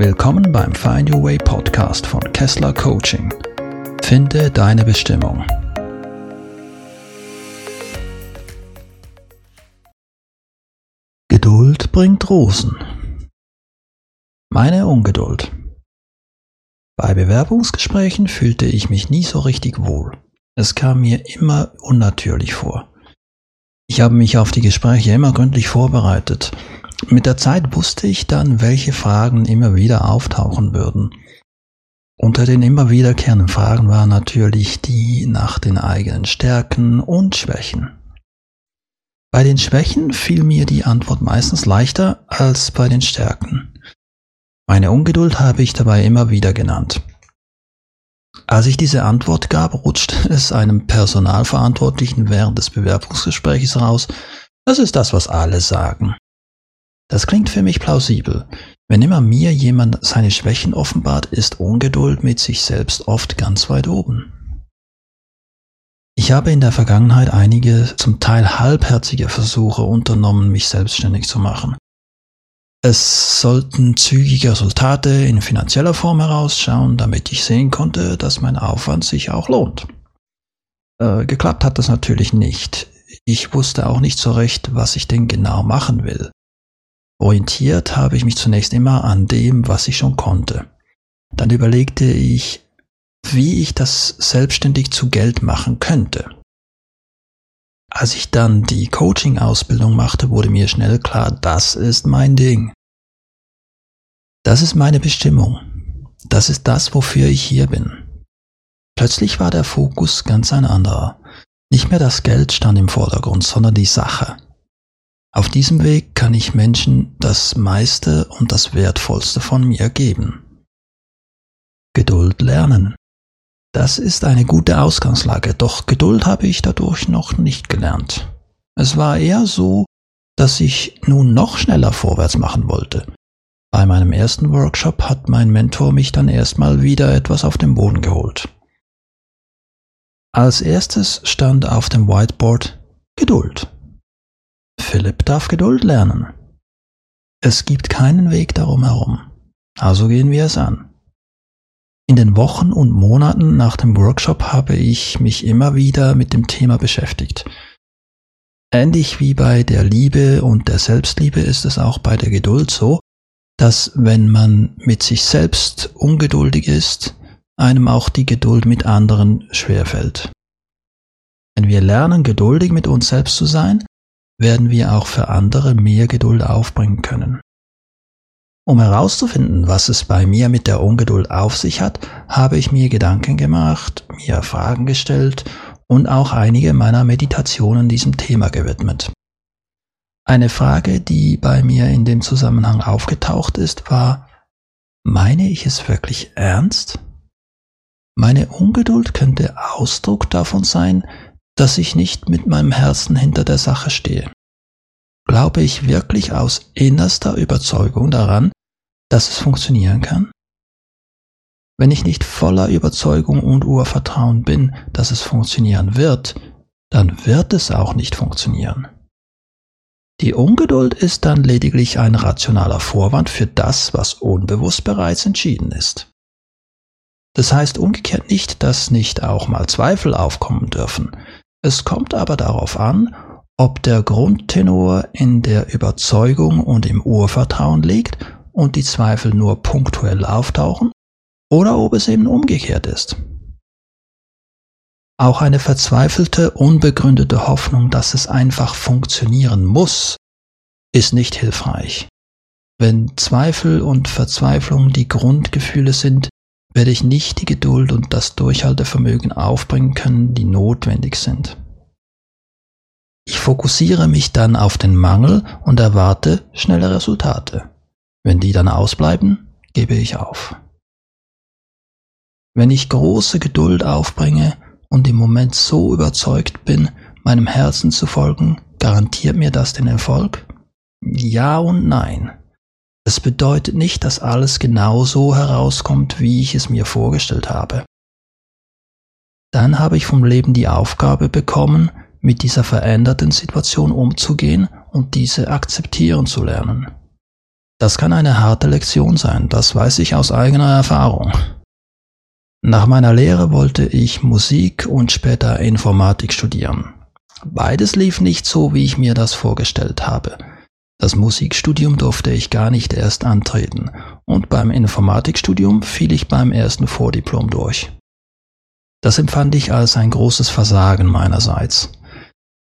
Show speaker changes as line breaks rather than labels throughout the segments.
Willkommen beim Find Your Way Podcast von Kessler Coaching. Finde deine Bestimmung. Geduld bringt Rosen. Meine Ungeduld. Bei Bewerbungsgesprächen fühlte ich mich nie so richtig wohl. Es kam mir immer unnatürlich vor. Ich habe mich auf die Gespräche immer gründlich vorbereitet mit der Zeit wusste ich dann, welche Fragen immer wieder auftauchen würden. Unter den immer wiederkehrenden Fragen waren natürlich die nach den eigenen Stärken und Schwächen. Bei den Schwächen fiel mir die Antwort meistens leichter als bei den Stärken. Meine Ungeduld habe ich dabei immer wieder genannt. Als ich diese Antwort gab, rutschte es einem Personalverantwortlichen während des Bewerbungsgesprächs raus, das ist das, was alle sagen. Das klingt für mich plausibel. Wenn immer mir jemand seine Schwächen offenbart, ist Ungeduld mit sich selbst oft ganz weit oben. Ich habe in der Vergangenheit einige zum Teil halbherzige Versuche unternommen, mich selbstständig zu machen. Es sollten zügige Resultate in finanzieller Form herausschauen, damit ich sehen konnte, dass mein Aufwand sich auch lohnt. Äh, geklappt hat das natürlich nicht. Ich wusste auch nicht so recht, was ich denn genau machen will. Orientiert habe ich mich zunächst immer an dem, was ich schon konnte. Dann überlegte ich, wie ich das selbstständig zu Geld machen könnte. Als ich dann die Coaching-Ausbildung machte, wurde mir schnell klar, das ist mein Ding. Das ist meine Bestimmung. Das ist das, wofür ich hier bin. Plötzlich war der Fokus ganz ein anderer. Nicht mehr das Geld stand im Vordergrund, sondern die Sache. Auf diesem Weg kann ich Menschen das meiste und das Wertvollste von mir geben. Geduld lernen. Das ist eine gute Ausgangslage, doch Geduld habe ich dadurch noch nicht gelernt. Es war eher so, dass ich nun noch schneller vorwärts machen wollte. Bei meinem ersten Workshop hat mein Mentor mich dann erstmal wieder etwas auf den Boden geholt. Als erstes stand auf dem Whiteboard Geduld. Philipp darf Geduld lernen. Es gibt keinen Weg darum herum. Also gehen wir es an. In den Wochen und Monaten nach dem Workshop habe ich mich immer wieder mit dem Thema beschäftigt. Ähnlich wie bei der Liebe und der Selbstliebe ist es auch bei der Geduld so, dass wenn man mit sich selbst ungeduldig ist, einem auch die Geduld mit anderen schwerfällt. Wenn wir lernen, geduldig mit uns selbst zu sein, werden wir auch für andere mehr Geduld aufbringen können. Um herauszufinden, was es bei mir mit der Ungeduld auf sich hat, habe ich mir Gedanken gemacht, mir Fragen gestellt und auch einige meiner Meditationen diesem Thema gewidmet. Eine Frage, die bei mir in dem Zusammenhang aufgetaucht ist, war, meine ich es wirklich ernst? Meine Ungeduld könnte Ausdruck davon sein, dass ich nicht mit meinem Herzen hinter der Sache stehe. Glaube ich wirklich aus innerster Überzeugung daran, dass es funktionieren kann? Wenn ich nicht voller Überzeugung und Urvertrauen bin, dass es funktionieren wird, dann wird es auch nicht funktionieren. Die Ungeduld ist dann lediglich ein rationaler Vorwand für das, was unbewusst bereits entschieden ist. Das heißt umgekehrt nicht, dass nicht auch mal Zweifel aufkommen dürfen, es kommt aber darauf an, ob der Grundtenor in der Überzeugung und im Urvertrauen liegt und die Zweifel nur punktuell auftauchen oder ob es eben umgekehrt ist. Auch eine verzweifelte, unbegründete Hoffnung, dass es einfach funktionieren muss, ist nicht hilfreich. Wenn Zweifel und Verzweiflung die Grundgefühle sind, werde ich nicht die Geduld und das Durchhaltevermögen aufbringen können, die notwendig sind. Ich fokussiere mich dann auf den Mangel und erwarte schnelle Resultate. Wenn die dann ausbleiben, gebe ich auf. Wenn ich große Geduld aufbringe und im Moment so überzeugt bin, meinem Herzen zu folgen, garantiert mir das den Erfolg? Ja und nein. Es bedeutet nicht, dass alles genau so herauskommt, wie ich es mir vorgestellt habe. Dann habe ich vom Leben die Aufgabe bekommen, mit dieser veränderten Situation umzugehen und diese akzeptieren zu lernen. Das kann eine harte Lektion sein, das weiß ich aus eigener Erfahrung. Nach meiner Lehre wollte ich Musik und später Informatik studieren. Beides lief nicht so, wie ich mir das vorgestellt habe. Das Musikstudium durfte ich gar nicht erst antreten und beim Informatikstudium fiel ich beim ersten Vordiplom durch. Das empfand ich als ein großes Versagen meinerseits.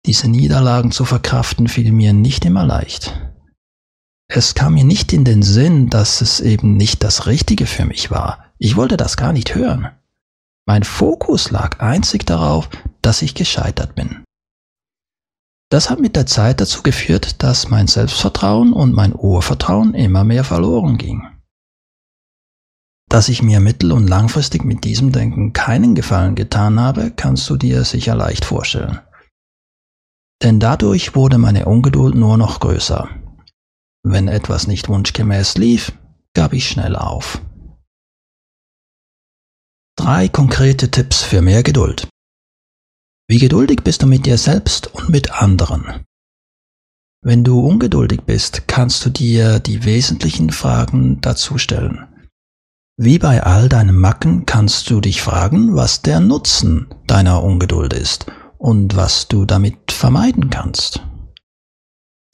Diese Niederlagen zu verkraften fiel mir nicht immer leicht. Es kam mir nicht in den Sinn, dass es eben nicht das Richtige für mich war. Ich wollte das gar nicht hören. Mein Fokus lag einzig darauf, dass ich gescheitert bin. Das hat mit der Zeit dazu geführt, dass mein Selbstvertrauen und mein Urvertrauen immer mehr verloren ging. Dass ich mir mittel- und langfristig mit diesem Denken keinen Gefallen getan habe, kannst du dir sicher leicht vorstellen. Denn dadurch wurde meine Ungeduld nur noch größer. Wenn etwas nicht wunschgemäß lief, gab ich schnell auf. Drei konkrete Tipps für mehr Geduld. Wie geduldig bist du mit dir selbst und mit anderen? Wenn du ungeduldig bist, kannst du dir die wesentlichen Fragen dazu stellen. Wie bei all deinen Macken kannst du dich fragen, was der Nutzen deiner Ungeduld ist und was du damit vermeiden kannst.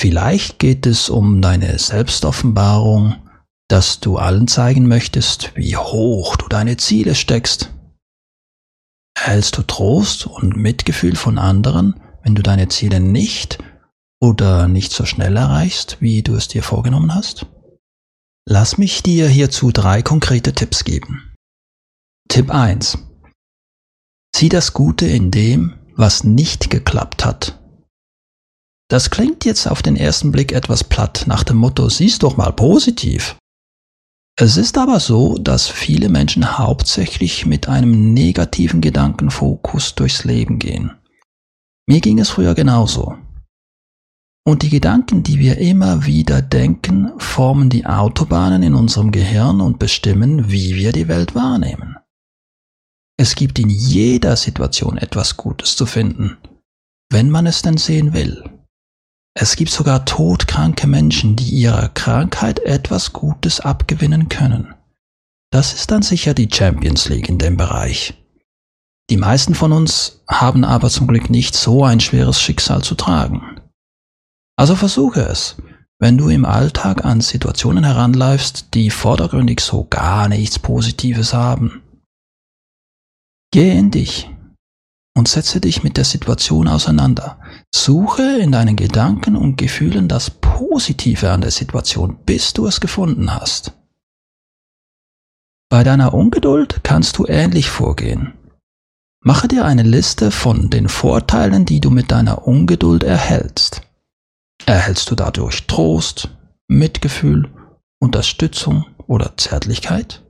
Vielleicht geht es um deine Selbstoffenbarung, dass du allen zeigen möchtest, wie hoch du deine Ziele steckst. Erhältst du Trost und Mitgefühl von anderen, wenn du deine Ziele nicht oder nicht so schnell erreichst, wie du es dir vorgenommen hast? Lass mich dir hierzu drei konkrete Tipps geben. Tipp 1. Sieh das Gute in dem, was nicht geklappt hat das klingt jetzt auf den ersten Blick etwas platt nach dem Motto, siehst doch mal positiv. Es ist aber so, dass viele Menschen hauptsächlich mit einem negativen Gedankenfokus durchs Leben gehen. Mir ging es früher genauso. Und die Gedanken, die wir immer wieder denken, formen die Autobahnen in unserem Gehirn und bestimmen, wie wir die Welt wahrnehmen. Es gibt in jeder Situation etwas Gutes zu finden, wenn man es denn sehen will. Es gibt sogar todkranke Menschen, die ihrer Krankheit etwas Gutes abgewinnen können. Das ist dann sicher die Champions League in dem Bereich. Die meisten von uns haben aber zum Glück nicht so ein schweres Schicksal zu tragen. Also versuche es, wenn du im Alltag an Situationen heranläufst, die vordergründig so gar nichts Positives haben. Geh in dich, und setze dich mit der Situation auseinander. Suche in deinen Gedanken und Gefühlen das Positive an der Situation, bis du es gefunden hast. Bei deiner Ungeduld kannst du ähnlich vorgehen. Mache dir eine Liste von den Vorteilen, die du mit deiner Ungeduld erhältst. Erhältst du dadurch Trost, Mitgefühl, Unterstützung oder Zärtlichkeit?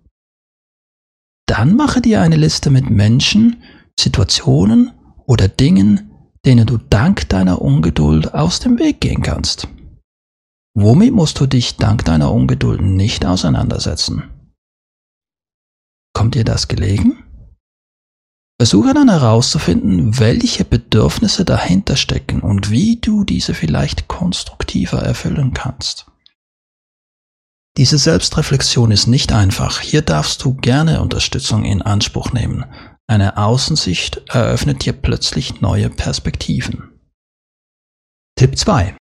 Dann mache dir eine Liste mit Menschen, Situationen oder Dingen, denen du dank deiner Ungeduld aus dem Weg gehen kannst. Womit musst du dich dank deiner Ungeduld nicht auseinandersetzen? Kommt dir das gelegen? Versuche dann herauszufinden, welche Bedürfnisse dahinter stecken und wie du diese vielleicht konstruktiver erfüllen kannst. Diese Selbstreflexion ist nicht einfach. Hier darfst du gerne Unterstützung in Anspruch nehmen. Eine Außensicht eröffnet dir plötzlich neue Perspektiven. Tipp 2.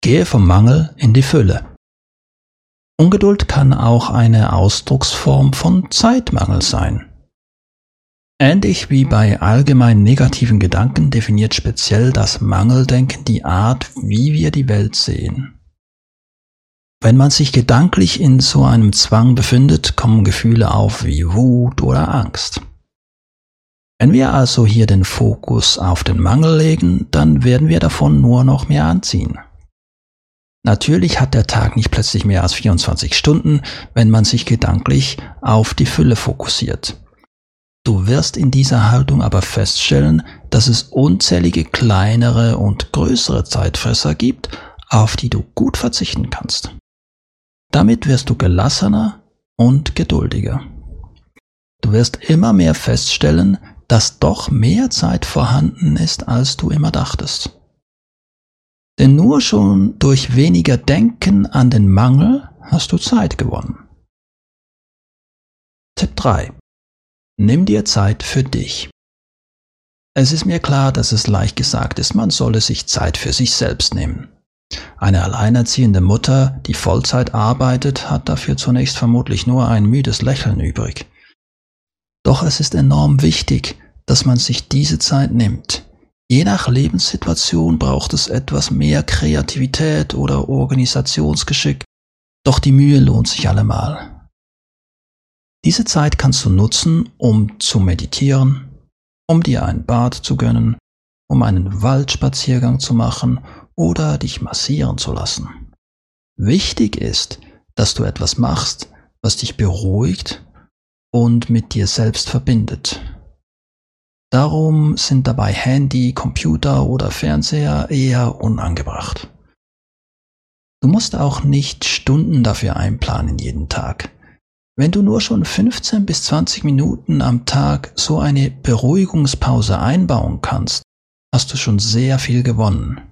Gehe vom Mangel in die Fülle. Ungeduld kann auch eine Ausdrucksform von Zeitmangel sein. Ähnlich wie bei allgemein negativen Gedanken definiert speziell das Mangeldenken die Art, wie wir die Welt sehen. Wenn man sich gedanklich in so einem Zwang befindet, kommen Gefühle auf wie Wut oder Angst. Wenn wir also hier den Fokus auf den Mangel legen, dann werden wir davon nur noch mehr anziehen. Natürlich hat der Tag nicht plötzlich mehr als 24 Stunden, wenn man sich gedanklich auf die Fülle fokussiert. Du wirst in dieser Haltung aber feststellen, dass es unzählige kleinere und größere Zeitfresser gibt, auf die du gut verzichten kannst. Damit wirst du gelassener und geduldiger. Du wirst immer mehr feststellen, dass doch mehr Zeit vorhanden ist, als du immer dachtest. Denn nur schon durch weniger Denken an den Mangel hast du Zeit gewonnen. Tipp 3. Nimm dir Zeit für dich. Es ist mir klar, dass es leicht gesagt ist, man solle sich Zeit für sich selbst nehmen. Eine alleinerziehende Mutter, die Vollzeit arbeitet, hat dafür zunächst vermutlich nur ein müdes Lächeln übrig. Doch es ist enorm wichtig, dass man sich diese Zeit nimmt. Je nach Lebenssituation braucht es etwas mehr Kreativität oder Organisationsgeschick, doch die Mühe lohnt sich allemal. Diese Zeit kannst du nutzen, um zu meditieren, um dir ein Bad zu gönnen, um einen Waldspaziergang zu machen oder dich massieren zu lassen. Wichtig ist, dass du etwas machst, was dich beruhigt und mit dir selbst verbindet. Darum sind dabei Handy, Computer oder Fernseher eher unangebracht. Du musst auch nicht Stunden dafür einplanen jeden Tag. Wenn du nur schon 15 bis 20 Minuten am Tag so eine Beruhigungspause einbauen kannst, hast du schon sehr viel gewonnen.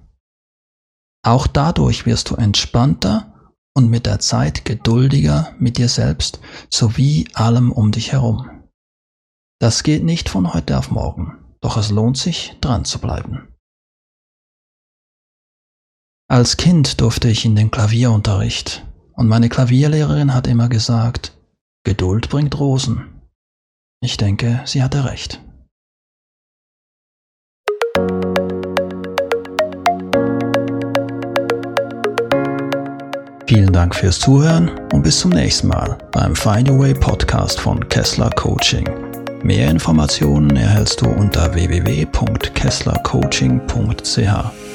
Auch dadurch wirst du entspannter und mit der Zeit geduldiger mit dir selbst sowie allem um dich herum. Das geht nicht von heute auf morgen, doch es lohnt sich, dran zu bleiben. Als Kind durfte ich in den Klavierunterricht und meine Klavierlehrerin hat immer gesagt, Geduld bringt Rosen. Ich denke, sie hatte recht. Vielen Dank fürs Zuhören und bis zum nächsten Mal beim Find Your Way Podcast von Kessler Coaching. Mehr Informationen erhältst du unter www.kesslercoaching.ch.